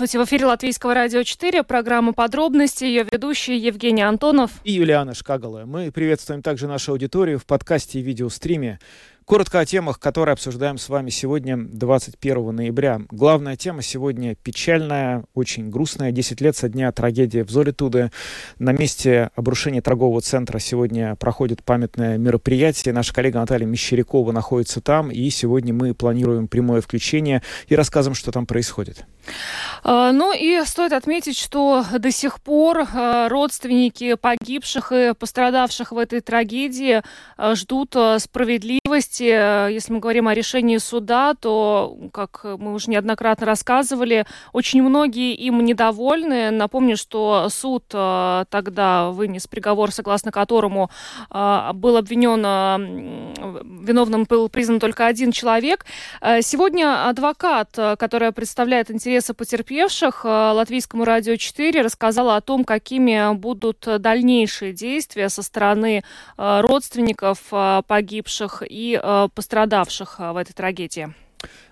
Здравствуйте, в эфире Латвийского радио 4, программа «Подробности», ее ведущие Евгений Антонов и Юлиана Шкагала. Мы приветствуем также нашу аудиторию в подкасте и видеостриме. Коротко о темах, которые обсуждаем с вами сегодня, 21 ноября. Главная тема сегодня печальная, очень грустная. 10 лет со дня трагедии в Золитуде. На месте обрушения торгового центра сегодня проходит памятное мероприятие. Наша коллега Наталья Мещерякова находится там, и сегодня мы планируем прямое включение и рассказываем, что там происходит. А, ну и стоит отметить, что до сих пор а, родственники погибших и пострадавших в этой трагедии а, ждут справедливости. Если мы говорим о решении суда, то, как мы уже неоднократно рассказывали, очень многие им недовольны. Напомню, что суд тогда вынес приговор, согласно которому был обвинен, виновным был признан только один человек. Сегодня адвокат, который представляет интерес интереса потерпевших э, Латвийскому радио 4 рассказала о том, какими будут дальнейшие действия со стороны э, родственников э, погибших и пострадавших в этой трагедии.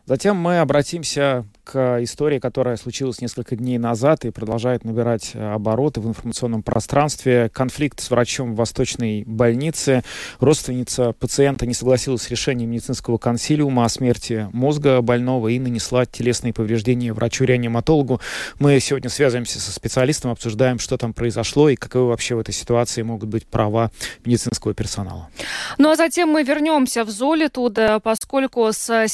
Затем мы обратимся к истории, которая случилась несколько дней назад и продолжает набирать э, обороты в информационном пространстве. Конфликт с врачом в Восточной больнице. Родственница пациента не согласилась с решением медицинского консилиума о смерти мозга больного и нанесла телесные повреждения врачу-реаниматологу. Мы сегодня связываемся со специалистом, обсуждаем, что там произошло и каковы вообще в этой ситуации могут быть права медицинского персонала. Ну а затем мы вернемся в Золитуда, поскольку с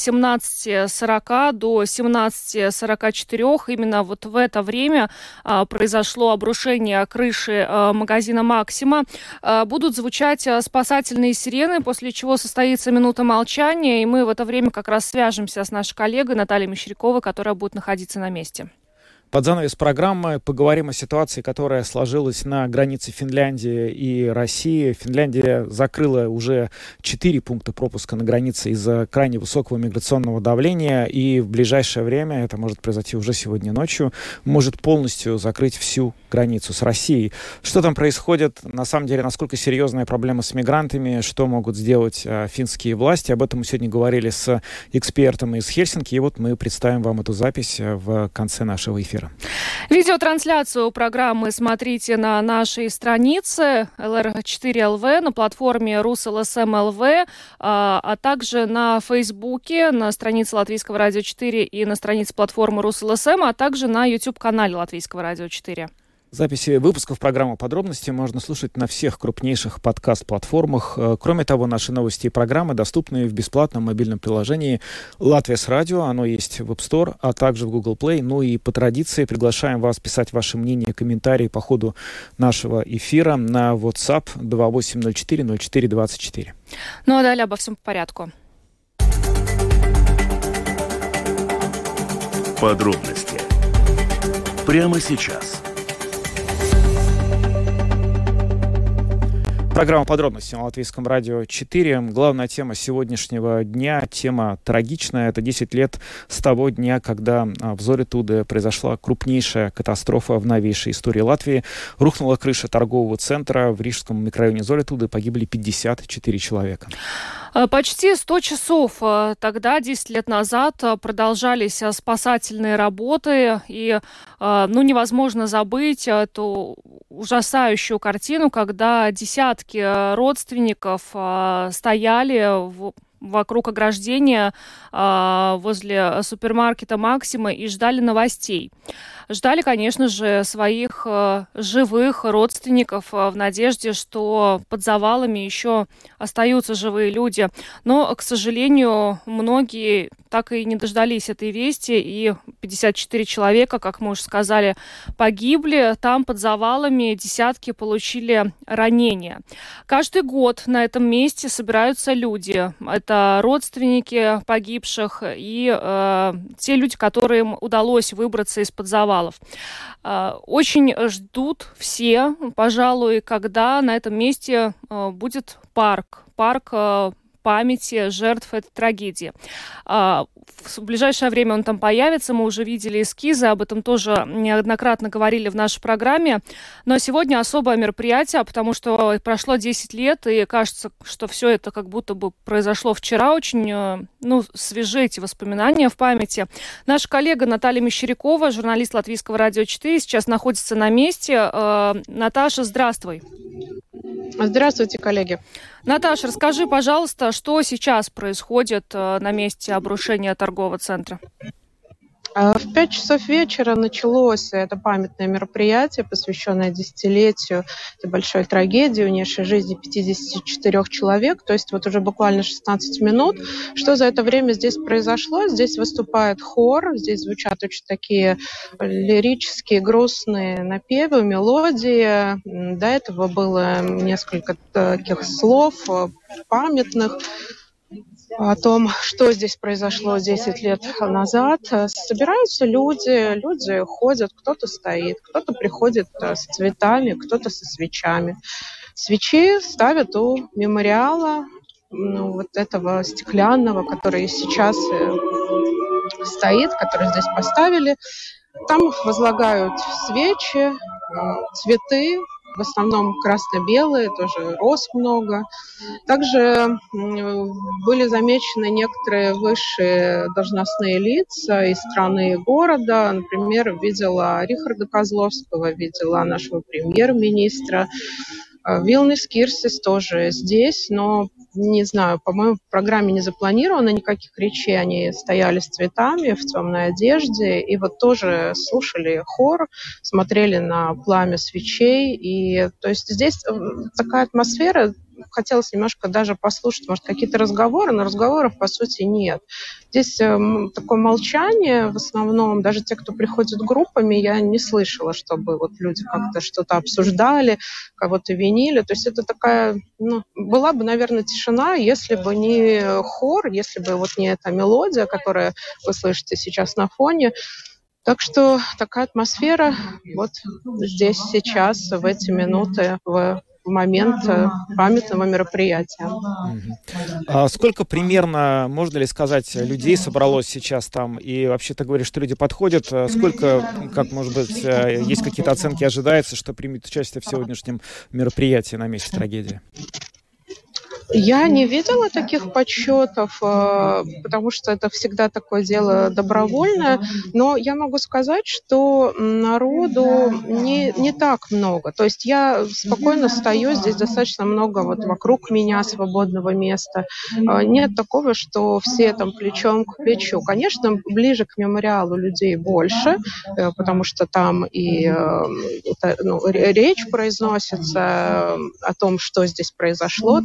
17.40 до 17 15.44 именно вот в это время а, произошло обрушение крыши а, магазина «Максима». А, будут звучать а, спасательные сирены, после чего состоится минута молчания, и мы в это время как раз свяжемся с нашей коллегой Натальей Мещеряковой, которая будет находиться на месте. Под занавес программы поговорим о ситуации, которая сложилась на границе Финляндии и России. Финляндия закрыла уже четыре пункта пропуска на границе из-за крайне высокого миграционного давления, и в ближайшее время, это может произойти уже сегодня ночью, может полностью закрыть всю границу с Россией. Что там происходит? На самом деле, насколько серьезная проблема с мигрантами, что могут сделать э, финские власти? Об этом мы сегодня говорили с экспертом из Хельсинки, и вот мы представим вам эту запись э, в конце нашего эфира эфира. Видеотрансляцию программы смотрите на нашей странице LR4LV, на платформе RusLSM.LV, а, а также на Фейсбуке, на странице Латвийского радио 4 и на странице платформы RusLSM, а также на YouTube-канале Латвийского радио 4. Записи выпусков программы «Подробности» можно слушать на всех крупнейших подкаст-платформах. Э, кроме того, наши новости и программы доступны в бесплатном мобильном приложении «Латвия с радио». Оно есть в App Store, а также в Google Play. Ну и по традиции приглашаем вас писать ваши мнения, комментарии по ходу нашего эфира на WhatsApp 2804 0424. Ну а далее обо всем по порядку. Подробности прямо сейчас – Программа «Подробности» на Латвийском радио 4. Главная тема сегодняшнего дня, тема трагичная. Это 10 лет с того дня, когда а, в Зоритуде произошла крупнейшая катастрофа в новейшей истории Латвии. Рухнула крыша торгового центра в рижском микрорайоне Зоритуды. Погибли 54 человека. А, почти 100 часов а, тогда, 10 лет назад, продолжались спасательные работы. И ну, невозможно забыть эту ужасающую картину, когда десятки э, родственников э, стояли в вокруг ограждения э, возле супермаркета Максима и ждали новостей. Ждали, конечно же, своих э, живых родственников э, в надежде, что под завалами еще остаются живые люди. Но, к сожалению, многие так и не дождались этой вести, и 54 человека, как мы уже сказали, погибли. Там под завалами десятки получили ранения. Каждый год на этом месте собираются люди. Это родственники погибших и э, те люди, которым удалось выбраться из-под завала завалов. А, очень ждут все, пожалуй, когда на этом месте а, будет парк. Парк а, памяти жертв этой трагедии. А, в ближайшее время он там появится, мы уже видели эскизы, об этом тоже неоднократно говорили в нашей программе. Но сегодня особое мероприятие, потому что прошло 10 лет, и кажется, что все это как будто бы произошло вчера, очень э, ну, свежи эти воспоминания в памяти. Наша коллега Наталья Мещерякова, журналист Латвийского радио 4, сейчас находится на месте. Э, Наташа, здравствуй. Здравствуйте, коллеги. Наташа, расскажи, пожалуйста, что сейчас происходит э, на месте обрушения торгового центра? А, в пять часов вечера началось это памятное мероприятие, посвященное десятилетию этой большой трагедии, унесшей жизни 54 человек. То есть вот уже буквально 16 минут. Что за это время здесь произошло? Здесь выступает хор, здесь звучат очень такие лирические, грустные напевы, мелодии. До этого было несколько таких слов э, памятных о том, что здесь произошло 10 лет назад. Собираются люди, люди ходят, кто-то стоит, кто-то приходит э, с цветами, кто-то со свечами. Свечи ставят у мемориала ну, вот этого стеклянного, который сейчас э, стоит, который здесь поставили. Там возлагают свечи, э, цветы, в основном красно-белые, тоже роз много. Также были замечены некоторые высшие должностные лица из страны и города. Например, видела Рихарда Козловского, видела нашего премьер-министра. А, Вилнис Кирсис тоже здесь, но не знаю, по-моему, в программе не запланировано никаких речей. Они стояли с цветами в темной одежде и вот тоже слушали хор, смотрели на пламя свечей. И то есть здесь такая атмосфера хотелось немножко даже послушать, может, какие-то разговоры, но разговоров, по сути, нет. Здесь э, такое молчание в основном, даже те, кто приходит группами, я не слышала, чтобы вот люди как-то что-то обсуждали, кого-то винили. То есть это такая, ну, была бы, наверное, тишина, если бы не хор, если бы вот не эта мелодия, которая вы слышите сейчас на фоне, так что такая атмосфера вот здесь сейчас, в эти минуты, в в момент э, памятного мероприятия. А сколько примерно, можно ли сказать, людей собралось сейчас там? И вообще ты говоришь, что люди подходят. А сколько, как может быть, э, есть какие-то оценки, ожидается, что примет участие в сегодняшнем мероприятии на месте трагедии? Я не видела таких подсчетов, э, потому что это всегда такое дело добровольное, но я могу сказать, что народу не, не так много. То есть я спокойно стою, здесь достаточно много вот вокруг меня свободного места. Э, нет такого, что все там плечом к плечу. Конечно, ближе к мемориалу людей больше, э, потому что там и ну, речь произносится о том, что здесь произошло,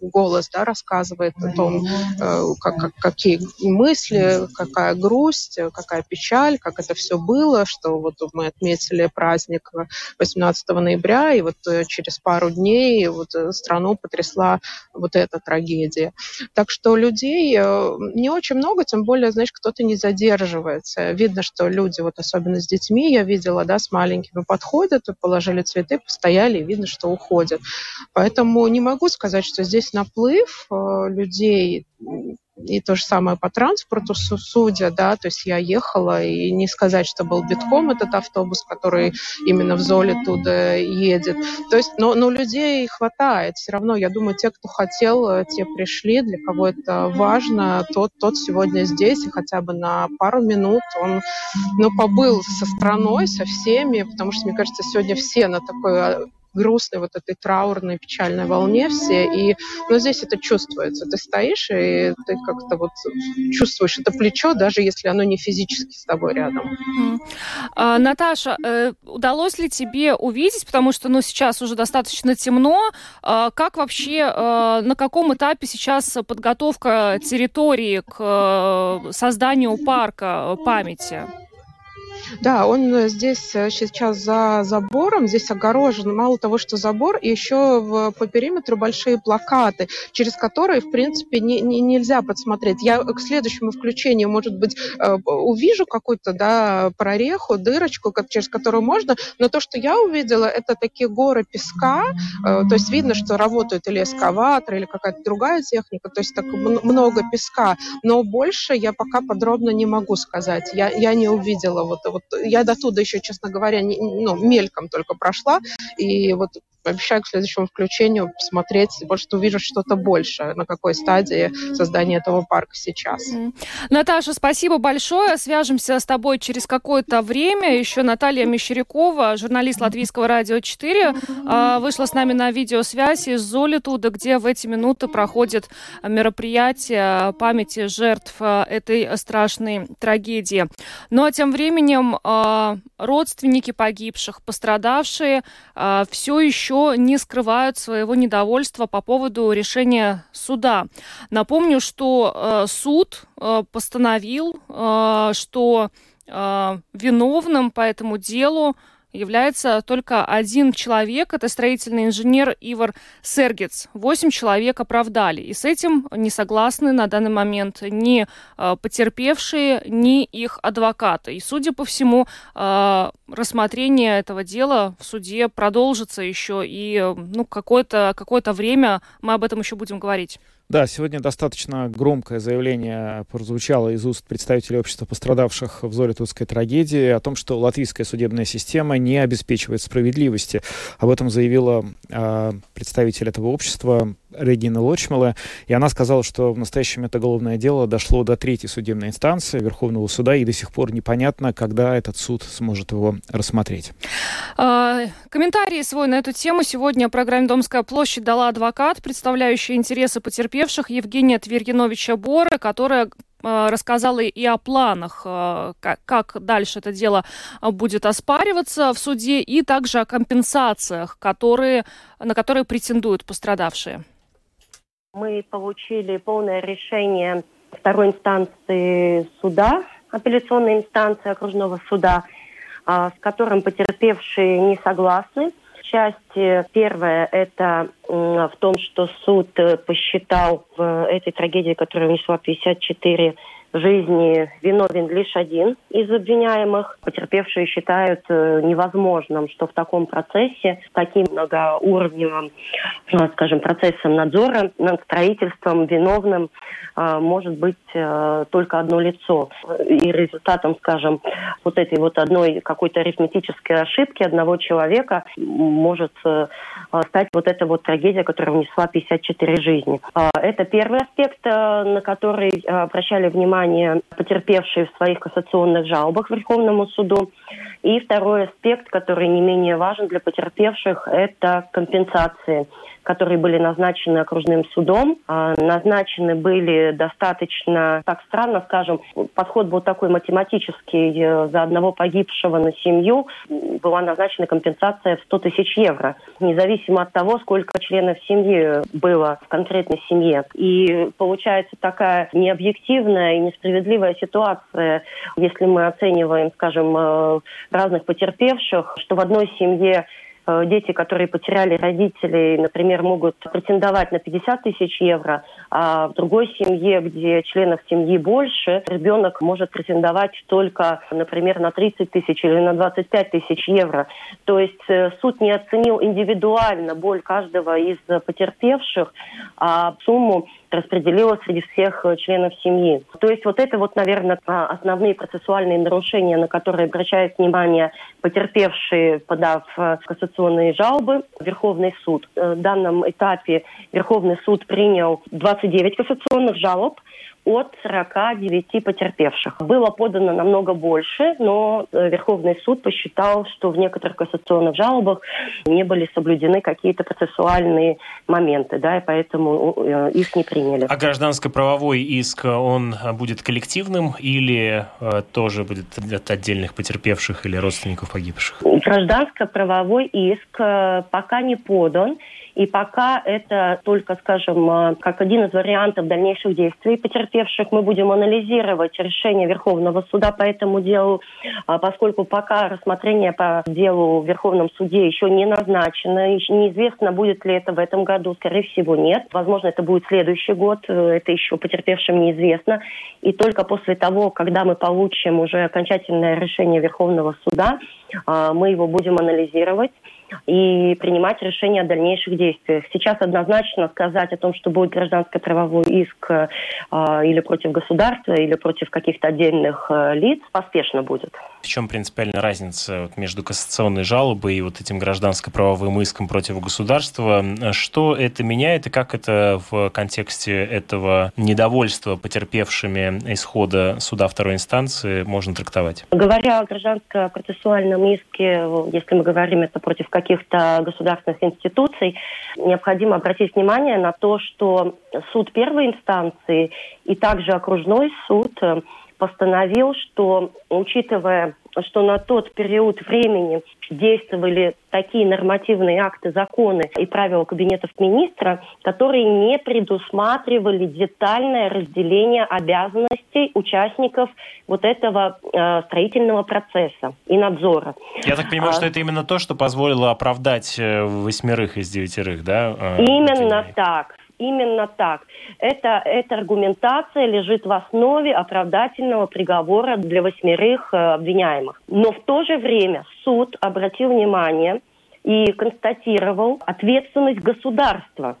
голос да, рассказывает о том, э, как, как, какие мысли, какая грусть, какая печаль, как это все было, что вот мы отметили праздник 18 ноября, и вот э, через пару дней вот э, страну потрясла вот эта трагедия. Так что людей не очень много, тем более, знаешь, кто-то не задерживается. Видно, что люди, вот особенно с детьми, я видела, да, с маленькими подходят, положили цветы, постояли, и видно, что уходят. Поэтому не могу сказать, что здесь здесь наплыв э, людей, и то же самое по транспорту, судя, да, то есть я ехала, и не сказать, что был битком этот автобус, который именно в Золе туда едет. То есть, но, но людей хватает. Все равно, я думаю, те, кто хотел, э, те пришли, для кого это важно, тот, тот сегодня здесь, и хотя бы на пару минут он, ну, побыл со страной, со всеми, потому что, мне кажется, сегодня все на такой а, грустной вот этой траурной, печальной волне все. И ну, здесь это чувствуется. Ты стоишь, и ты как-то вот чувствуешь это плечо, даже если оно не физически с тобой рядом. Mm. А, Наташа, э, удалось ли тебе увидеть, потому что ну, сейчас уже достаточно темно, э, как вообще, э, на каком этапе сейчас подготовка территории к э, созданию парка памяти? Да, он здесь сейчас за забором, здесь огорожен. Мало того, что забор, еще по периметру большие плакаты, через которые, в принципе, не, не, нельзя подсмотреть. Я к следующему включению, может быть, увижу какую-то да, прореху, дырочку, через которую можно, но то, что я увидела, это такие горы песка, то есть видно, что работают или эскаватор, или какая-то другая техника, то есть так много песка, но больше я пока подробно не могу сказать. Я, я не увидела вот, вот я до туда еще, честно говоря, не, ну, мельком только прошла, и вот обещаю к следующему включению посмотреть, может, увижу что-то больше, на какой стадии создания этого парка сейчас. Наташа, спасибо большое. Свяжемся с тобой через какое-то время. Еще Наталья Мещерякова, журналист Латвийского радио 4, а, вышла с нами на видеосвязь из Золитуда, где в эти минуты проходит мероприятие памяти жертв а, этой страшной трагедии. Ну а тем временем родственники погибших, пострадавшие, все еще еще не скрывают своего недовольства по поводу решения суда. Напомню, что э, суд э, постановил, э, что э, виновным по этому делу является только один человек, это строительный инженер Ивар Сергец. Восемь человек оправдали. И с этим не согласны на данный момент ни э, потерпевшие, ни их адвокаты. И, судя по всему, э, рассмотрение этого дела в суде продолжится еще и ну, какое-то какое время мы об этом еще будем говорить. Да, сегодня достаточно громкое заявление прозвучало из уст представителей общества пострадавших в Золитовской трагедии о том, что латвийская судебная система не обеспечивает справедливости. Об этом заявила э, представитель этого общества Регина Лочмела, и она сказала, что в настоящем это уголовное дело дошло до третьей судебной инстанции Верховного суда, и до сих пор непонятно, когда этот суд сможет его рассмотреть. А, комментарии свой на эту тему сегодня программе «Домская площадь» дала адвокат, представляющий интересы потерпевших Евгения Тверьяновича Бора, которая а, рассказала и о планах, а, как дальше это дело будет оспариваться в суде, и также о компенсациях, которые, на которые претендуют пострадавшие. Мы получили полное решение второй инстанции суда, апелляционной инстанции окружного суда, а, с которым потерпевшие не согласны. Часть первая – это в том, что суд э, посчитал в этой трагедии, которая унесла 54 жизни виновен лишь один из обвиняемых. Потерпевшие считают э, невозможным, что в таком процессе, таким многоуровневым, э, скажем, процессом надзора над строительством виновным э, может быть только одно лицо. И результатом, скажем, вот этой вот одной какой-то арифметической ошибки одного человека может стать вот эта вот трагедия, которая внесла 54 жизни. Это первый аспект, на который обращали внимание внимание потерпевшие в своих кассационных жалобах Верховному суду. И второй аспект, который не менее важен для потерпевших, это компенсации которые были назначены окружным судом. А, назначены были достаточно, так странно скажем, подход был такой математический. Э, за одного погибшего на семью была назначена компенсация в 100 тысяч евро, независимо от того, сколько членов семьи было в конкретной семье. И получается такая необъективная и несправедливая ситуация, если мы оцениваем, скажем, э, разных потерпевших, что в одной семье Э, дети, которые потеряли родителей, например, могут претендовать на 50 тысяч евро, а в другой семье, где членов семьи больше, ребенок может претендовать только, например, на 30 тысяч или на 25 тысяч евро. То есть э, суд не оценил индивидуально боль каждого из потерпевших, а сумму распределила среди всех э, членов семьи. То есть вот это вот, наверное, а, основные процессуальные нарушения, на которые обращает внимание потерпевшие, подав э, кассационные жалобы, Верховный суд. В данном этапе Верховный суд принял 29 кассационных жалоб, от 49 потерпевших. Было подано намного больше, но э, Верховный суд посчитал, что в некоторых кассационных жалобах не были соблюдены какие-то процессуальные моменты, да, и поэтому э, их не приняли. А гражданско-правовой иск, он будет коллективным или э, тоже будет от отдельных потерпевших или родственников погибших? Гражданско-правовой иск пока не подан. И пока это только, скажем, как один из вариантов дальнейших действий потерпевших. Мы будем анализировать решение Верховного суда по этому делу, а, поскольку пока рассмотрение по делу в Верховном суде еще не назначено, еще неизвестно, будет ли это в этом году, скорее всего, нет. Возможно, это будет следующий год, э, это еще потерпевшим неизвестно. И только после того, когда мы получим уже окончательное решение Верховного суда, а, мы его будем анализировать и принимать решения о дальнейших действиях. Сейчас однозначно сказать о том, что будет гражданско-правовой иск э, или против государства, или против каких-то отдельных э, лиц, поспешно будет. В чем принципиальная разница между кассационной жалобой и вот этим гражданско-правовым иском против государства? Что это меняет и как это в контексте этого недовольства потерпевшими исхода суда второй инстанции можно трактовать? Говоря о гражданско-процессуальном иске, если мы говорим это против каких-то государственных институций, необходимо обратить внимание на то, что суд первой инстанции и также окружной суд э, постановил, что учитывая что на тот период времени действовали такие нормативные акты, законы и правила кабинетов министра, которые не предусматривали детальное разделение обязанностей участников вот этого э, строительного процесса и надзора. Я так понимаю, а, что это именно то, что позволило оправдать э, восьмерых из девятерых, да? Э, именно так. Именно так. Это, эта аргументация лежит в основе оправдательного приговора для восьмерых э, обвиняемых. Но в то же время суд обратил внимание и констатировал ответственность государства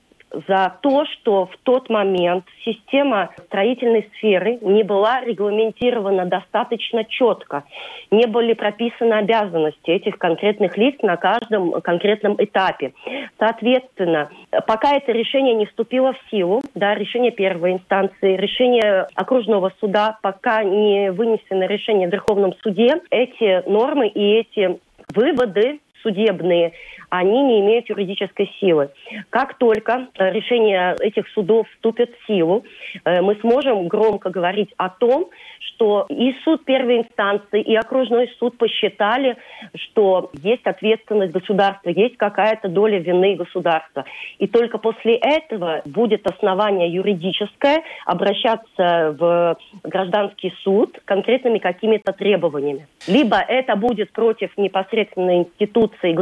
за то, что в тот момент система строительной сферы не была регламентирована достаточно четко, не были прописаны обязанности этих конкретных лиц на каждом конкретном этапе. Соответственно, пока это решение не вступило в силу, да, решение первой инстанции, решение окружного суда, пока не вынесено решение в Верховном суде, эти нормы и эти выводы судебные, они не имеют юридической силы. Как только э, решение этих судов вступит в силу, э, мы сможем громко говорить о том, что и суд первой инстанции, и окружной суд посчитали, что есть ответственность государства, есть какая-то доля вины государства. И только после этого будет основание юридическое обращаться в гражданский суд конкретными какими-то требованиями. Либо это будет против непосредственно институций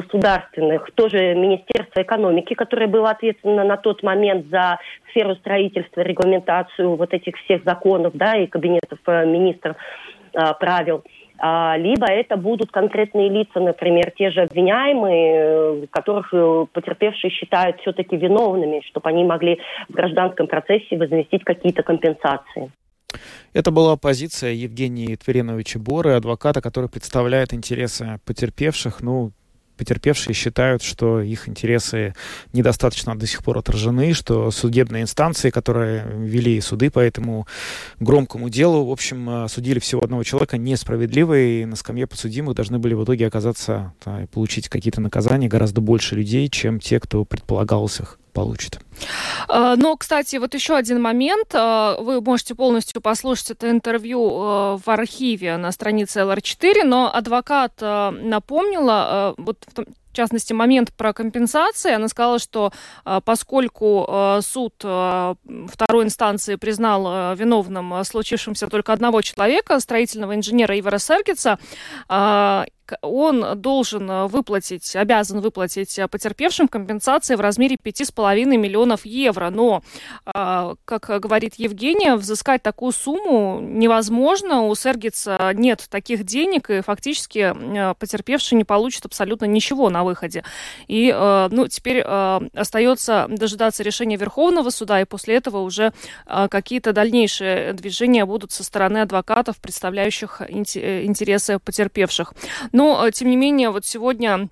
государственных, тоже Министерства экономики, которое было ответственно на тот момент за сферу строительства, регламентацию вот этих всех законов, да, и кабинетов э, министров э, правил. А, либо это будут конкретные лица, например, те же обвиняемые, э, которых потерпевшие считают все-таки виновными, чтобы они могли в гражданском процессе возместить какие-то компенсации. Это была позиция Евгения Твереновича Боры, адвоката, который представляет интересы потерпевших. Ну, потерпевшие считают, что их интересы недостаточно до сих пор отражены, что судебные инстанции, которые вели суды по этому громкому делу, в общем, судили всего одного человека несправедливо, и на скамье подсудимых должны были в итоге оказаться, да, получить какие-то наказания гораздо больше людей, чем те, кто предполагалось их получит. А, но, кстати, вот еще один момент. А, вы можете полностью послушать это интервью а, в архиве на странице LR4, но адвокат напомнила, вот в частности, момент про компенсации. Она сказала, что поскольку суд второй инстанции признал виновным случившимся только одного человека, строительного инженера Ивара Сергица, он должен э, выплатить, обязан выплатить э, потерпевшим компенсации в размере 5,5 миллионов евро. Но, э, как говорит Евгения, взыскать такую сумму невозможно. У Сергица нет таких денег, и фактически потерпевший не получит абсолютно ничего на выходе. И ну, теперь остается дожидаться решения Верховного суда, и после этого уже какие-то дальнейшие движения будут со стороны адвокатов, представляющих интересы потерпевших. Но, э, тем не менее, вот сегодня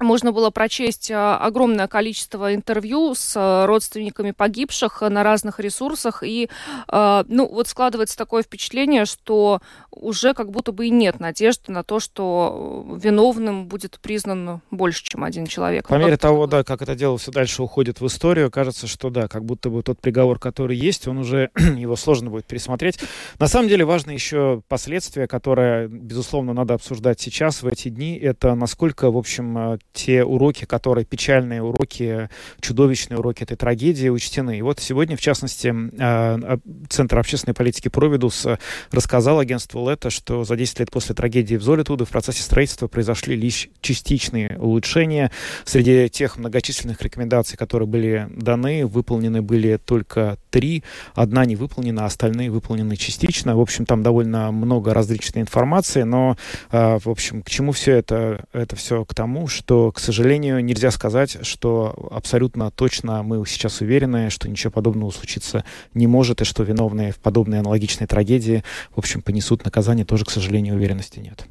можно было прочесть а, огромное количество интервью с а, родственниками погибших на разных ресурсах, и, ну, вот складывается такое впечатление, что уже как будто бы и нет надежды на то, что виновным будет признан больше, чем один человек. По мере того, да, как это дело все дальше уходит в историю, кажется, что да, как будто бы тот приговор, который есть, он уже, его сложно будет пересмотреть. На самом деле важно еще последствия, которые, безусловно, надо обсуждать сейчас, в эти дни, это насколько, в общем, те уроки, которые печальные уроки, чудовищные уроки этой трагедии учтены. И вот сегодня, в частности, а, Центр общественной политики Провидус рассказал агентству Лето, что за 10 лет после трагедии в Золитуде в процессе строительства произошли лишь частичные улучшения. Среди тех многочисленных рекомендаций, которые были даны, выполнены были только три. Одна не выполнена, а остальные выполнены частично. В общем, там довольно много различной информации, но, а, в общем, к чему все это? Это все к тому, что, к сожалению, нельзя сказать, что абсолютно точно мы сейчас уверены, что ничего подобного случиться не может, и что виновные в подобной аналогичной трагедии, в общем, понесут наказание, тоже, к сожалению, уверенности нет.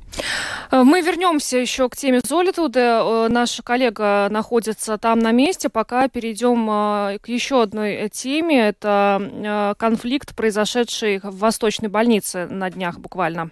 Мы вернемся еще к теме Золитуда. Э, наш коллега находится там на месте. Пока перейдем э, к еще одной теме. Это э, конфликт, произошедший в Восточной больнице на днях буквально.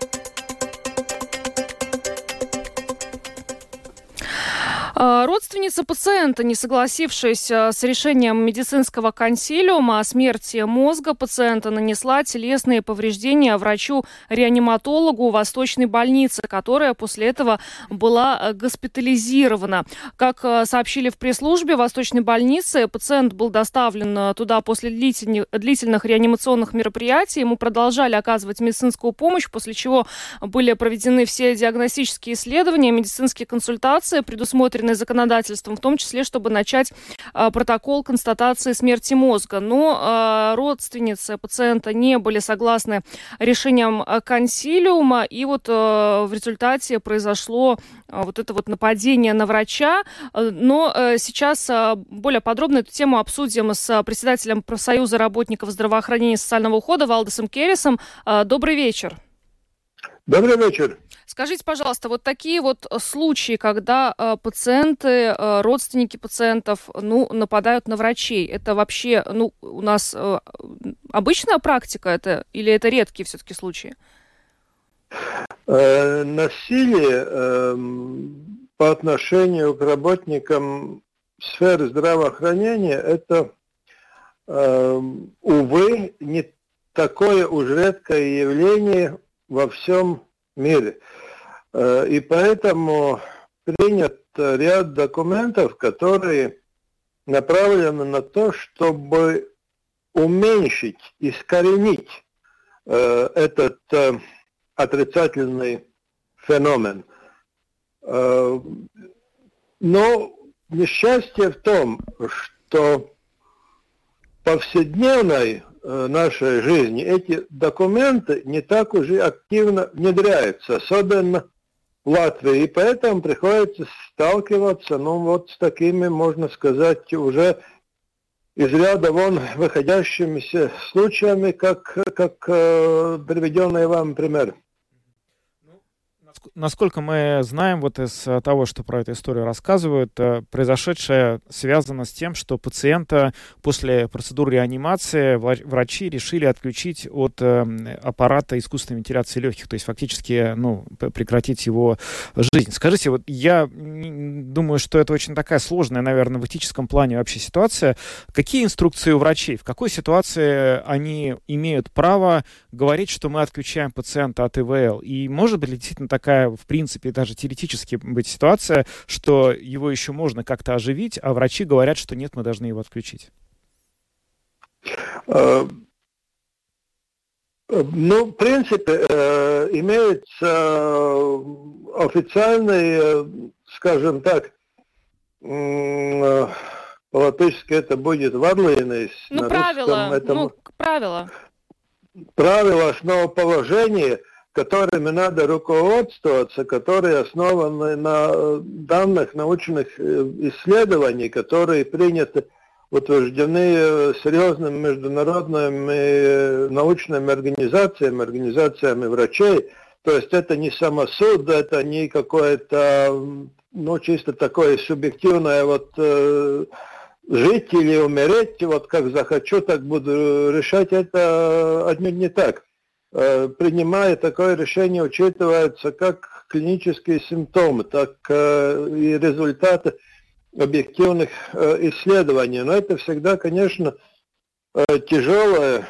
родственница пациента, не согласившись а, с решением медицинского консилиума о смерти мозга пациента, нанесла телесные повреждения врачу-реаниматологу Восточной больницы, которая после этого была а, госпитализирована. Как сообщили в пресс-службе Восточной больницы, пациент был доставлен туда после длительных реанимационных мероприятий. Ему продолжали оказывать медицинскую помощь, после чего были проведены все диагностические исследования, медицинские консультации, предусмотрены предусмотрены законодательством, в том числе, чтобы начать а, протокол констатации смерти мозга. Но а, родственницы пациента не были согласны решением а, консилиума, и вот в результате произошло вот это вот нападение на врача. Но сейчас более подробно эту тему обсудим с председателем профсоюза работников здравоохранения и социального ухода Валдесом Керрисом. Добрый вечер. Добрый вечер. Скажите, пожалуйста, вот такие вот э, случаи, когда э, пациенты, э, родственники пациентов, ну, нападают на врачей, это вообще, ну, у нас э, обычная практика это или это редкие все-таки случаи? Э, насилие э, по отношению к работникам сферы здравоохранения это, э, увы, не такое уж редкое явление во всем мире. Э, и поэтому принят ряд документов, которые направлены на то, чтобы уменьшить, искоренить э, этот э, отрицательный феномен. Но несчастье в том, что повседневной нашей жизни эти документы не так уже активно внедряются, особенно Латвии. И поэтому приходится сталкиваться, ну, вот с такими, можно сказать, уже из ряда вон выходящимися случаями, как, как э, приведенный вам пример насколько мы знаем, вот из э, того, что про эту историю рассказывают, э, произошедшее связано с тем, что пациента после процедуры реанимации врачи решили отключить от э, аппарата искусственной вентиляции легких, то есть фактически ну, прекратить его жизнь. Скажите, вот я думаю, что это очень такая сложная, наверное, в этическом плане вообще ситуация. Какие инструкции у врачей? В какой ситуации они имеют право говорить, что мы отключаем пациента от ИВЛ? И может быть действительно такая такая, в принципе, даже теоретически быть ситуация, что его еще можно как-то оживить, а врачи говорят, что нет, мы должны его отключить? Э, ну, в принципе, э, имеется официальный, скажем так, по-латышски это будет варлейность. Ну, правило, это... ну, правило. Правило основоположения – которыми надо руководствоваться, которые основаны на э, данных научных э, исследований, которые приняты, утверждены э, серьезными международными научными организациями, организациями врачей. То есть это не самосуд, это не какое-то, ну, чисто такое субъективное вот жить или умереть, вот как захочу, так буду решать, это отнюдь не так. Э, принимая такое решение, учитываются как клинические симптомы, так э, и результаты объективных э, исследований. Но это всегда, конечно, тяжелое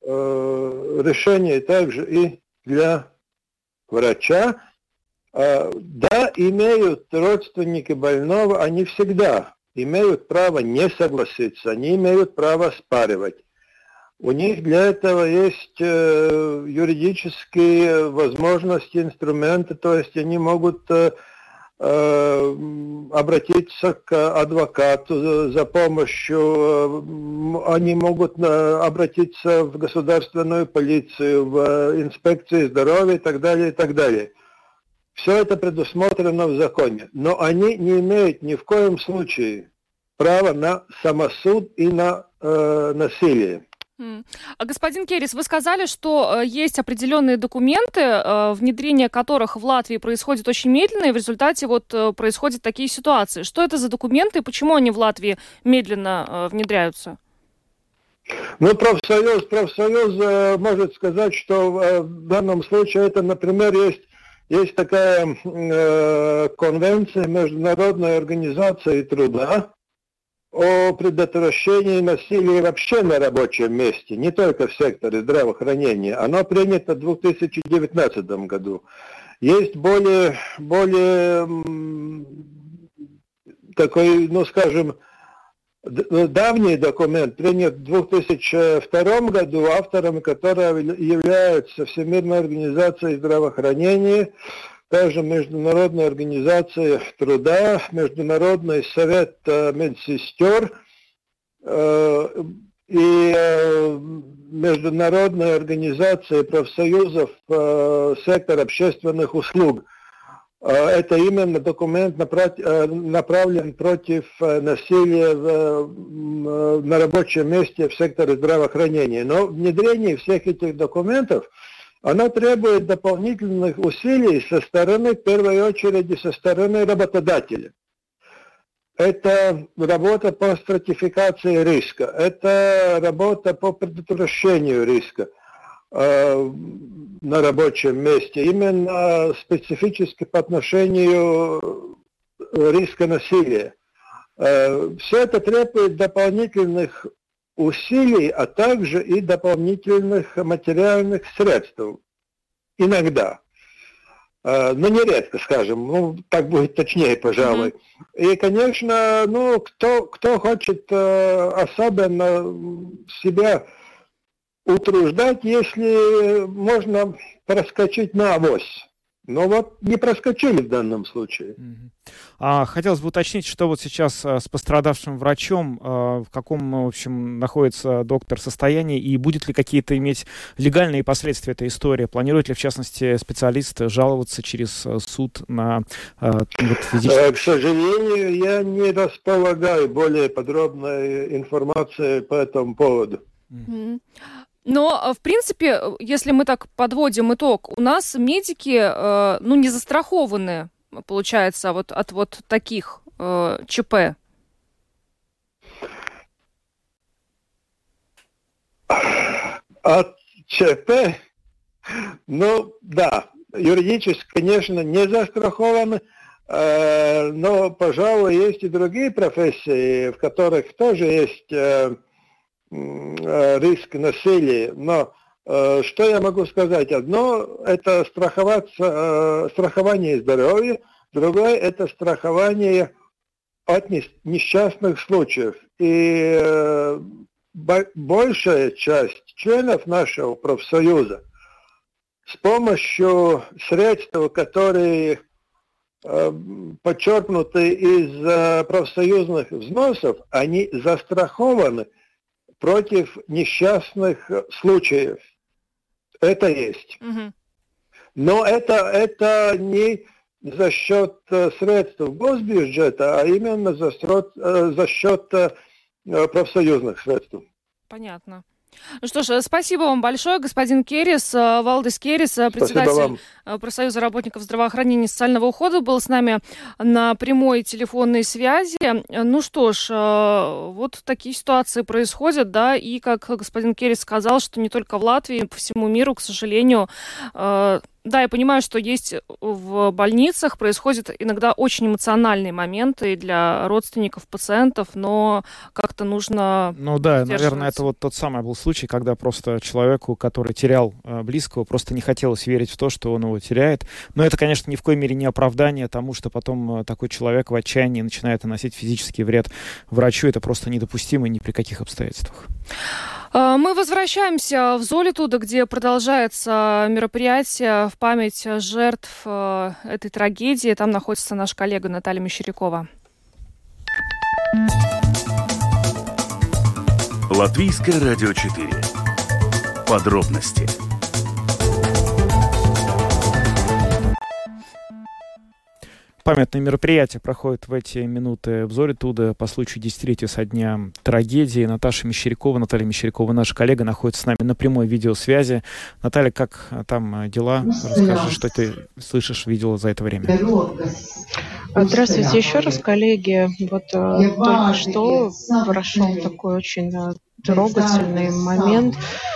решение также и для врача. Да, имеют родственники больного, они всегда имеют право не согласиться, они имеют право спаривать. У них для этого есть э, юридические возможности, инструменты, то есть они могут э, э, обратиться к адвокату за помощью, они могут обратиться в государственную полицию, в инспекцию здоровья и так далее, и так далее. Все это предусмотрено в законе, но они не имеют ни в коем случае права на самосуд и на э, насилие. А господин Керрис, вы сказали, что э, есть определенные документы, э, внедрение которых в Латвии происходит очень медленно, и в результате вот э, происходят такие ситуации. Что это за документы и почему они в Латвии медленно внедряются? Ну, профсоюз, профсоюз может сказать, что в данном случае это, например, есть, есть такая э, конвенция Международной организации труда, о предотвращении насилия вообще на рабочем месте, не только в секторе здравоохранения. Оно принято в 2019 году. Есть более, более такой, ну скажем, давний документ, принят в 2002 году, автором которого является Всемирная организация здравоохранения, также Международная организация труда, Международный совет э, медсестер э, и э, Международная организация профсоюзов сектор общественных услуг. Это именно документ направлен против насилия на рабочем месте в секторе здравоохранения. Но внедрение всех этих документов – она требует дополнительных усилий со стороны, в первой очереди, со стороны работодателя. Это работа по стратификации риска, это работа по предотвращению риска э, на рабочем месте, именно специфически по отношению риска насилия. Э, все это требует дополнительных усилий, а также и дополнительных материальных средств. Иногда. А, но нередко, скажем, ну, так будет точнее, пожалуй. Mm-hmm. И, конечно, ну, кто, кто хочет э, особенно себя утруждать, если можно проскочить на авось. Но вот не проскочили в данном случае. А, хотелось бы уточнить, что вот сейчас а, с пострадавшим врачом, а, в каком, в общем, находится доктор состоянии, и будет ли какие-то иметь легальные последствия эта история? Планирует ли, в частности, специалист жаловаться через а, суд на вот, физическую... К сожалению, я не располагаю более подробной информации по этому поводу. Mm-hmm. Но, э, в принципе, э, если мы так подводим итог, у нас медики, э, ну, не застрахованы, получается, вот от вот таких ЧП. От ЧП, ну, да, юридически, конечно, не застрахованы, но, пожалуй, есть и другие профессии, в которых тоже есть Э, риск насилия. Но э, что я могу сказать? Одно – это страховаться, э, страхование здоровья, другое – это страхование от несчастных случаев. И большая часть членов нашего профсоюза с помощью средств, которые подчеркнуты из профсоюзных взносов, они застрахованы – против несчастных случаев. Это есть. Угу. Но это, это не за счет э, средств госбюджета, а именно за, счет, э, за счет э, профсоюзных средств. Понятно. Ну что ж, спасибо вам большое, господин Керрис, э, Валдис Керрис, э, председатель э, профсоюза работников здравоохранения и социального ухода, был с нами на прямой телефонной связи. Ну что ж, вот такие ситуации происходят, да, и как господин Керрис сказал, что не только в Латвии, по всему миру, к сожалению, да, я понимаю, что есть в больницах происходят иногда очень эмоциональные моменты для родственников пациентов, но как-то нужно. Ну да, наверное, это вот тот самый был случай, когда просто человеку, который терял э, близкого, просто не хотелось верить в то, что он его теряет. Но это, конечно, ни в коей мере не оправдание тому, что потом э, такой человек в отчаянии начинает наносить физический вред врачу. Это просто недопустимо ни при каких обстоятельствах. А, мы возвращаемся в Золитуда, где продолжается мероприятие в память жертв э, этой трагедии. Там находится наш коллега Наталья Мещерякова. Латвийское радио 4. Подробности Памятное мероприятие проходит в эти минуты в Зоритуда по случаю десятилетия со дня трагедии. Наташа Мещерякова, Наталья Мещерякова, наша коллега, находится с нами на прямой видеосвязи. Наталья, как там дела? Расскажи, что ты слышишь, видела за это время. Здравствуйте еще раз, коллеги. Вот э, только что прошел такой очень э, трогательный момент Э,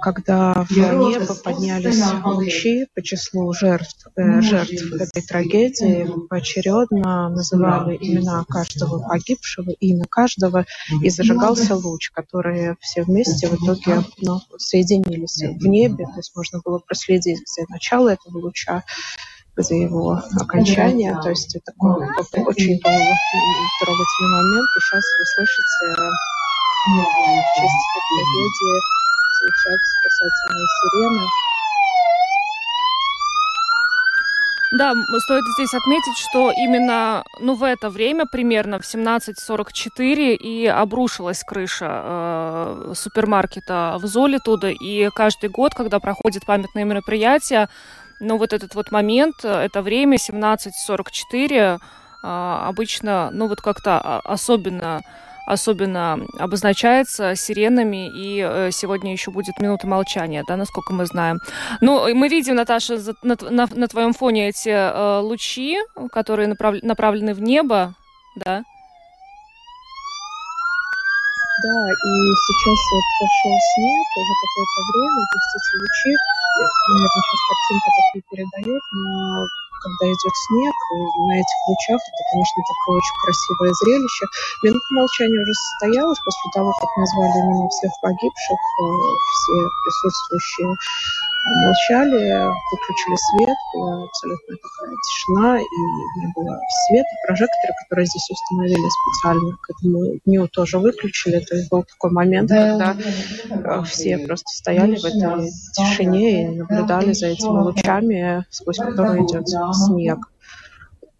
когда в небо поднялись лучи по числу жертв, э, жертв этой трагедии, поочередно называли имена каждого погибшего, имя каждого, и зажигался луч, которые все вместе в итоге ну, соединились в небе, то есть можно было проследить, где начало этого луча, где его окончание, то есть это такой очень трогательный момент, и сейчас вы слышите в честь этой трагедии звучат спасательные сирены. Да, стоит здесь отметить, что именно ну, в это время, примерно в 17.44, и обрушилась крыша э, супермаркета в Золе туда. И каждый год, когда проходит памятные мероприятия, ну вот этот вот момент, это время 17.44, э, обычно, ну вот как-то особенно особенно обозначается сиренами, и э, сегодня еще будет минута молчания, да, насколько мы знаем. Ну, мы видим, Наташа, на, на, на твоем фоне эти э, лучи, которые направ, направлены в небо, да? Да, и сейчас вот пошел снег, уже какое-то время, то есть эти лучи, наверное, сейчас картинка так не передает, но когда идет снег, на этих лучах это, конечно, такое очень красивое зрелище. Минута молчания уже состоялась после того, как назвали именно всех погибших, э, все присутствующие молчали, выключили свет, была абсолютно такая тишина, и не было света. Прожекторы, которые здесь установили специально к этому дню, тоже выключили. То есть был такой момент, когда э, все просто стояли в этой тишине и наблюдали за этими лучами, сквозь которые идет снег.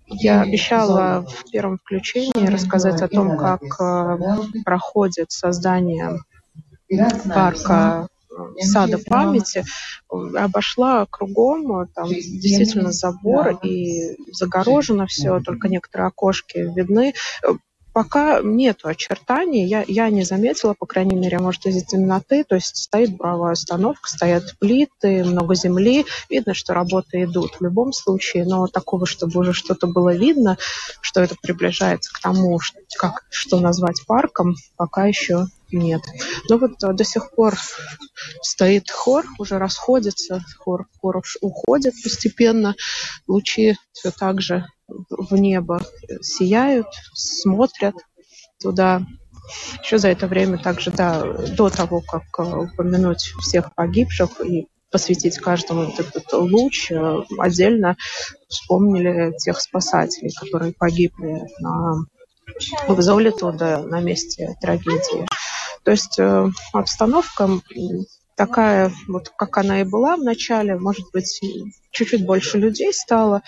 Я обещала в первом включении рассказать о том, как э, проходит создание парка сада памяти, обошла кругом, там действительно забор и загорожено все, только некоторые окошки видны. Пока нет очертаний, я, я не заметила, по крайней мере, может, из-за темноты, то есть стоит буровая установка, стоят плиты, много земли, видно, что работы идут. В любом случае, но такого, чтобы уже что-то было видно, что это приближается к тому, что, как, что назвать парком, пока еще нет. Но вот а, до сих пор стоит хор, уже расходится, хор, хор уходит постепенно, лучи все так же в небо сияют, смотрят туда. Еще за это время также, да, до того, как а, упомянуть всех погибших и посвятить каждому вот этот луч, а, отдельно вспомнили тех спасателей, которые погибли на в Золитуда на месте трагедии. То есть э, обстановка такая, вот как она и была в начале, может быть, чуть-чуть больше людей стало.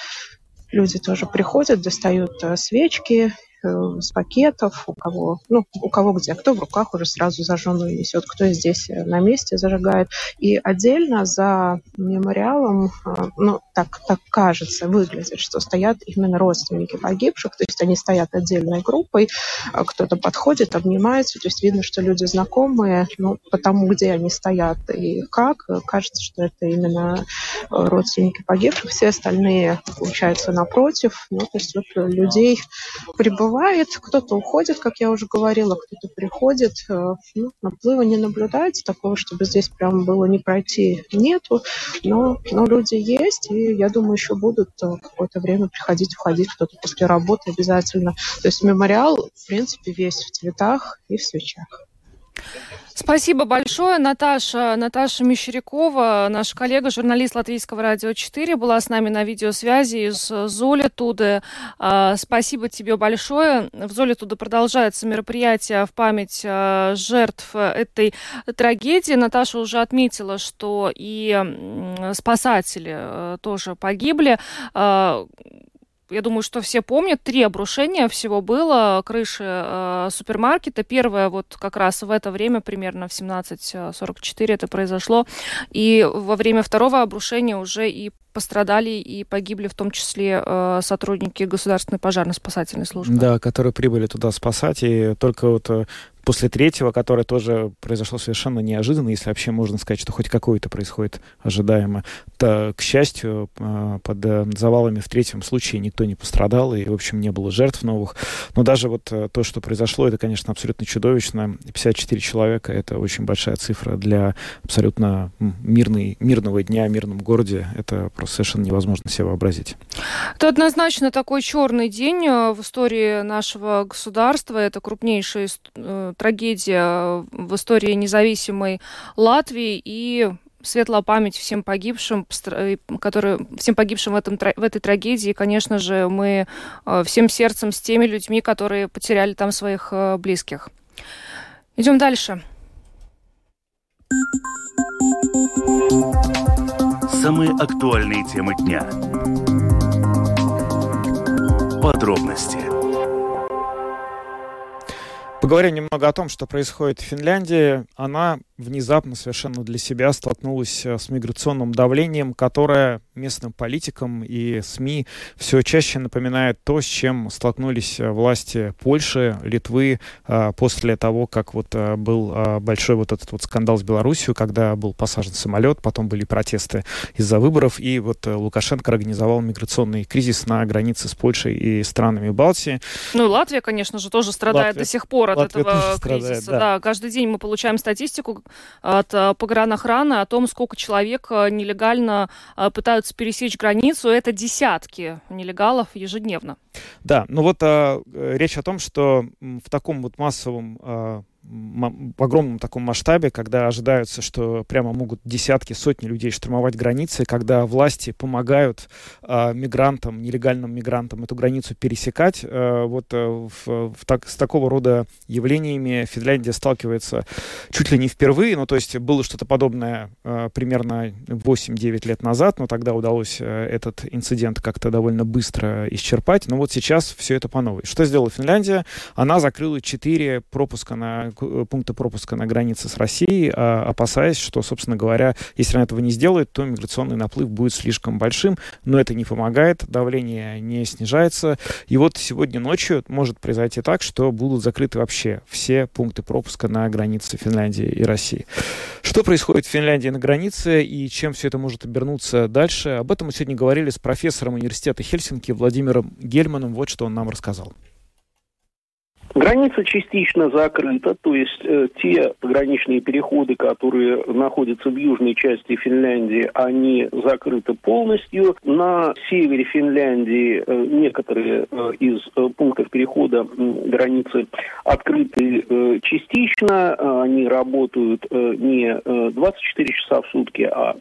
Люди тоже приходят, достают э, свечки, с пакетов, у кого, ну, у кого где, кто в руках уже сразу зажженную несет, кто здесь э, на месте зажигает. И отдельно за мемориалом, э, ну, так, так кажется, выглядит, что стоят именно родственники погибших, то есть они стоят отдельной группой, кто-то подходит, обнимается, то есть видно, что люди знакомые, ну, потому где они стоят и как, кажется, что это именно родственники погибших, все остальные, получается, напротив, ну, то есть вот людей прибывают прибывает, кто-то уходит, как я уже говорила, кто-то приходит. Э, ну, наплыва не наблюдается, такого, чтобы здесь прям было не пройти, нету. Но, но люди есть, и я думаю, еще будут э, какое-то время приходить, уходить, кто-то после работы обязательно. То есть мемориал, в принципе, весь в цветах и в свечах. Спасибо большое, Наташа. Наташа Мещерякова, наш коллега, журналист Латвийского радио 4, была с нами на видеосвязи из Золитуды. А, спасибо тебе большое. В Золитуде продолжается мероприятие в память а, жертв этой трагедии. Наташа уже отметила, что и спасатели э, тоже погибли. Я думаю, что все помнят, три обрушения всего было крыши э, супермаркета. Первое вот как раз в это время, примерно в 17.44 это произошло. И во время второго обрушения уже и пострадали и погибли в том числе э, сотрудники государственной пожарно-спасательной службы. Да, которые прибыли туда спасать, и только вот э, после третьего, которое тоже произошло совершенно неожиданно, если вообще можно сказать, что хоть какое-то происходит ожидаемо. То, к счастью, э, под э, завалами в третьем случае никто не пострадал, и, в общем, не было жертв новых. Но даже вот э, то, что произошло, это, конечно, абсолютно чудовищно. 54 человека — это очень большая цифра для абсолютно мирной, мирного дня в мирном городе. Это просто совершенно невозможно себе вообразить. Это однозначно такой черный день в истории нашего государства. Это крупнейшая трагедия в истории независимой Латвии и светлая память всем погибшим, э, которые, всем погибшим в, этом, в этой трагедии. И, конечно же, мы всем сердцем с теми людьми, которые потеряли там своих близких. Идем дальше. Самые актуальные темы дня. Подробности. Поговорим немного о том, что происходит в Финляндии. Она внезапно совершенно для себя столкнулась э, с миграционным давлением, которое местным политикам и СМИ все чаще напоминает то, с чем столкнулись э, власти Польши, Литвы э, после того, как вот был большой вот этот вот скандал с Белоруссией, когда был посажен самолет, потом были протесты из-за выборов, и вот Лукашенко организовал миграционный кризис на границе с Польшей и странами Балтии. Ну, Латвия, конечно же, тоже страдает Латвия, до сих пор от Латвия этого кризиса. Страдает, да. да, каждый день мы получаем статистику от э, погранохраны о том, сколько человек э, нелегально э, пытаются пересечь границу. Это десятки нелегалов ежедневно. Да, ну вот а, речь о том, что в таком вот массовом а, в огромном таком масштабе, когда ожидается, что прямо могут десятки, сотни людей штурмовать границы, когда власти помогают э, мигрантам, нелегальным мигрантам эту границу пересекать. Э, вот э, в, в так, с такого рода явлениями Финляндия сталкивается чуть ли не впервые. Ну, то есть было что-то подобное э, примерно 8-9 лет назад, но тогда удалось э, этот инцидент как-то довольно быстро исчерпать. Но вот сейчас все это по новой. Что сделала Финляндия? Она закрыла 4 пропуска на Э, пункты пропуска на границе с Россией, а, опасаясь, что, собственно говоря, если она этого не сделает, то миграционный наплыв будет слишком большим, но это не помогает, давление не снижается. И вот сегодня ночью может произойти так, что будут закрыты вообще все пункты пропуска на границе Финляндии и России. Что происходит в Финляндии на границе и чем все это может обернуться дальше? Об этом мы сегодня говорили с профессором университета Хельсинки Владимиром Гельманом. Вот что он нам рассказал. Граница частично закрыта, то есть э, те пограничные переходы, которые находятся в южной части Финляндии, они закрыты полностью. На севере Финляндии э, некоторые э, из э, пунктов перехода э, границы открыты э, частично. Они работают э, не э, 24 часа в сутки, а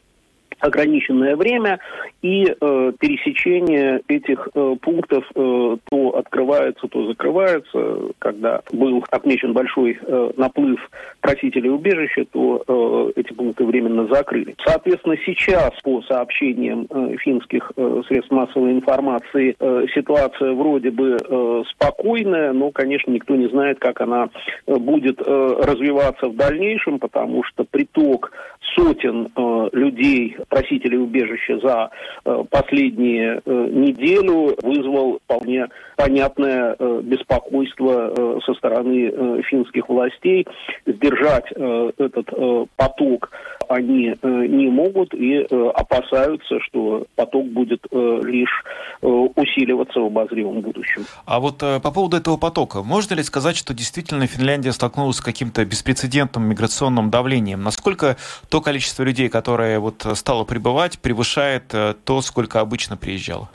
ограниченное время, и э, пересечение этих э, пунктов э, то открывается, то закрывается. Когда был отмечен большой э, наплыв просителей убежища, то э, эти пункты временно закрыли. Соответственно, сейчас, по сообщениям э, финских э, средств массовой информации, э, ситуация вроде бы э, спокойная, но, конечно, никто не знает, как она э, будет э, развиваться в дальнейшем, потому что приток сотен э, людей просителей убежища за э, последние э, неделю вызвал вполне понятное беспокойство со стороны финских властей. Сдержать этот поток они не могут и опасаются, что поток будет лишь усиливаться в обозримом будущем. А вот по поводу этого потока, можно ли сказать, что действительно Финляндия столкнулась с каким-то беспрецедентным миграционным давлением? Насколько то количество людей, которое вот стало прибывать, превышает то, сколько обычно приезжало?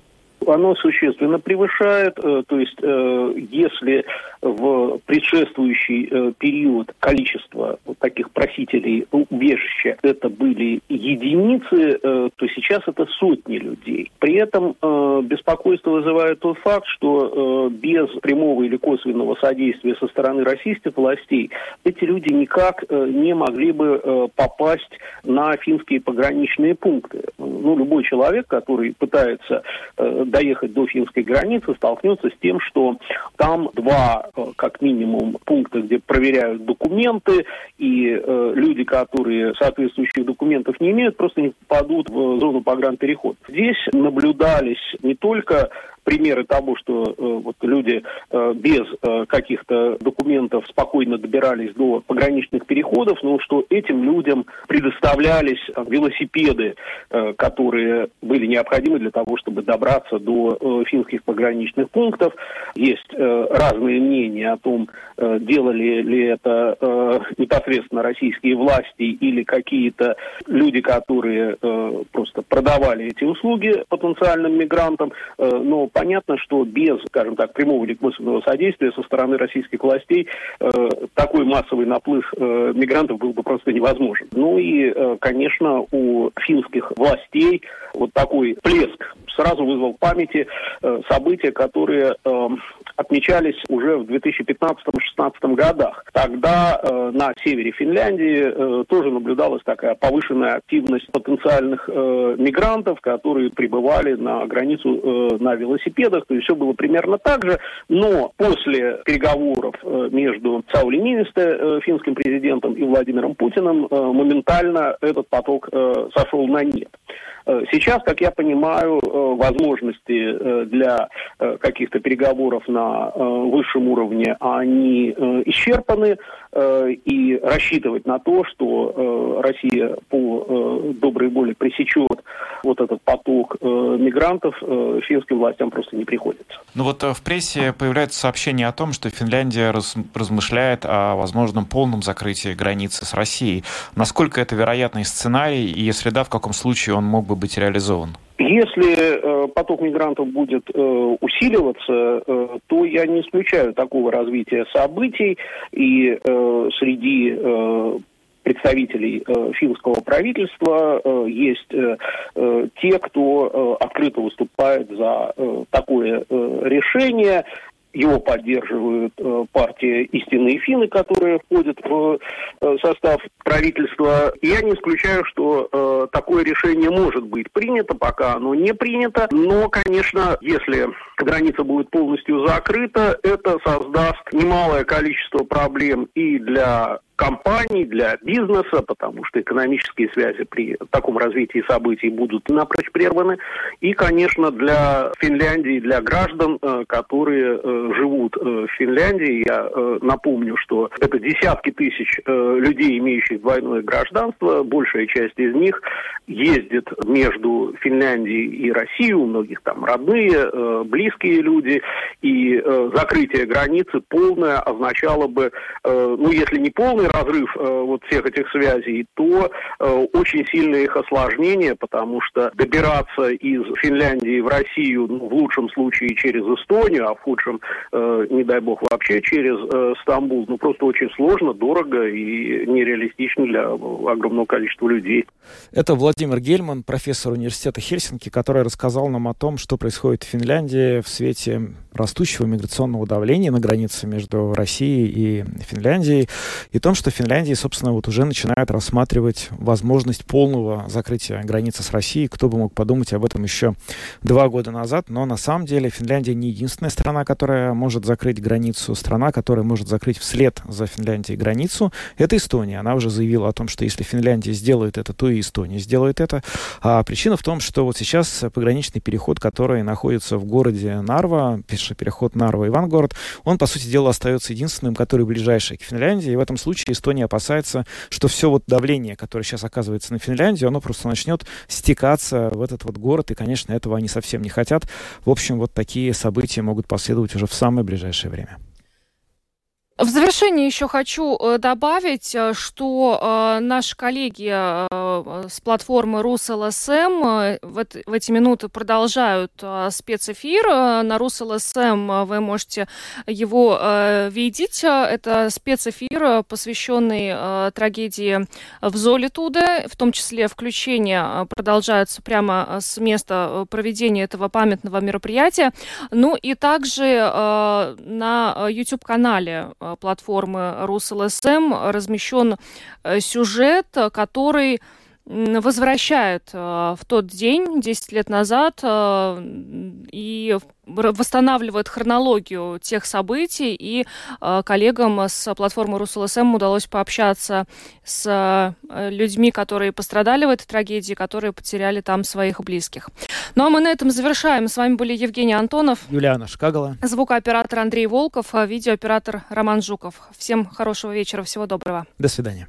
Оно существенно превышает. Э, то есть, э, если в предшествующий э, период количество таких просителей убежища это были единицы, то сейчас это сотни людей. При этом беспокойство вызывает тот факт, что без прямого или косвенного содействия со стороны российских властей эти люди никак не могли бы попасть на финские пограничные пункты. Ну, любой человек, который пытается доехать до финской границы, столкнется с тем, что там два, э, как минимум, пункта, где проверяют документы, и э, люди, которые соответствующих документов не имеют, просто не попадут в зону погранперехода. Здесь наблюдались не только примеры того, что э, вот люди э, без э, каких-то документов спокойно добирались до пограничных переходов, но что этим людям предоставлялись э, велосипеды, э, которые были необходимы для того, чтобы добраться до э, финских пограничных пунктов. Есть э, разные мнения о том, э, делали ли это э, непосредственно российские власти или какие-то люди, которые э, просто продавали эти услуги потенциальным мигрантам, э, но понятно, что без, скажем так, прямого или косвенного содействия со стороны российских властей э, такой массовый наплыв э, мигрантов был бы просто невозможен. Ну и, э, конечно, у финских властей вот такой плеск сразу вызвал в памяти э, события, которые э, отмечались уже в 2015-2016 годах. Тогда э, на севере Финляндии э, тоже наблюдалась такая повышенная активность потенциальных э, мигрантов, которые прибывали на границу э, на велосипедах. То есть все было примерно так же. Но после переговоров э, между Саули Нинисте, э, финским президентом, и Владимиром Путиным э, моментально этот поток сошел на нет. Сейчас, как я понимаю, возможности для каких-то переговоров на высшем уровне, они исчерпаны, и рассчитывать на то, что Россия по доброй воле пресечет вот этот поток мигрантов, финским властям просто не приходится. Ну вот в прессе появляются сообщения о том, что Финляндия размышляет о возможном полном закрытии границы с Россией. Насколько это вероятный сценарий, и если да, в каком случае он мог бы быть реализован? Если э, поток мигрантов будет э, усиливаться, э, то я не исключаю такого развития событий. И э, среди э, представителей э, финского правительства э, есть э, э, те, кто э, открыто выступает за э, такое э, решение. Его поддерживают э, партия «Истинные финны», которые входят в э, состав правительства. Я не исключаю, что э, такое решение может быть принято, пока оно не принято. Но, конечно, если граница будет полностью закрыта, это создаст немалое количество проблем и для компаний, для бизнеса, потому что экономические связи при таком развитии событий будут напрочь прерваны. И, конечно, для Финляндии, для граждан, э, которые э, живут э, в Финляндии, я напомню, что это десятки тысяч людей, имеющих двойное гражданство, большая часть из них ездит между Финляндией и Россией, у многих там родные, близкие люди, и закрытие границы полное означало бы, ну, если не полный разрыв э, вот всех этих связей, то э, очень сильное их осложнение, потому что добираться из Финляндии в Россию, ну, в лучшем случае через Эстонию, а в худшем, э, не дай бог, вообще через э, Стамбул, ну просто очень сложно, дорого и нереалистично для огромного количества людей. Это Владимир Гельман, профессор университета Хельсинки, который рассказал нам о том, что происходит в Финляндии в свете растущего миграционного давления на границе между Россией и Финляндией, и том, что в Финляндии, собственно, вот уже начинают рассматривать возможность полного закрытия границы с Россией. Кто бы мог подумать об этом еще два года назад. Но на самом деле Финляндия не единственная страна, которая может закрыть границу. Страна, которая может закрыть вслед за Финляндией границу, это Эстония. Она уже заявила о том, что если Финляндия сделает это, то и Эстония сделает это. А причина в том, что вот сейчас пограничный переход, который находится в городе Нарва, пишет переход Нарва-Ивангород, он, по сути дела, остается единственным, который ближайший к Финляндии. И в этом случае Эстония опасается, что все вот давление, которое сейчас оказывается на Финляндию, оно просто начнет стекаться в этот вот город. И, конечно, этого они совсем не хотят. В общем, вот такие события могут последовать уже в самое ближайшее время. В завершение еще хочу э, добавить, э, что э, наши коллеги с платформы РусЛСМ в, в эти минуты продолжают спецэфир. На РусЛСМ вы можете его видеть. Это спецэфир, посвященный трагедии в Золитуде. В том числе включения продолжаются прямо с места проведения этого памятного мероприятия. Ну и также на YouTube-канале платформы РусЛСМ размещен э, сюжет, который возвращает э, в тот день, 10 лет назад, и восстанавливает хронологию тех событий, и коллегам с платформы РусЛСМ удалось пообщаться с людьми, которые пострадали в этой трагедии, которые потеряли там своих близких. Ну а мы на этом завершаем. С вами были Евгений Антонов, Юлиана Шкагала, звукооператор Андрей Волков, а видеооператор Роман Жуков. Всем хорошего вечера, всего доброго. До свидания.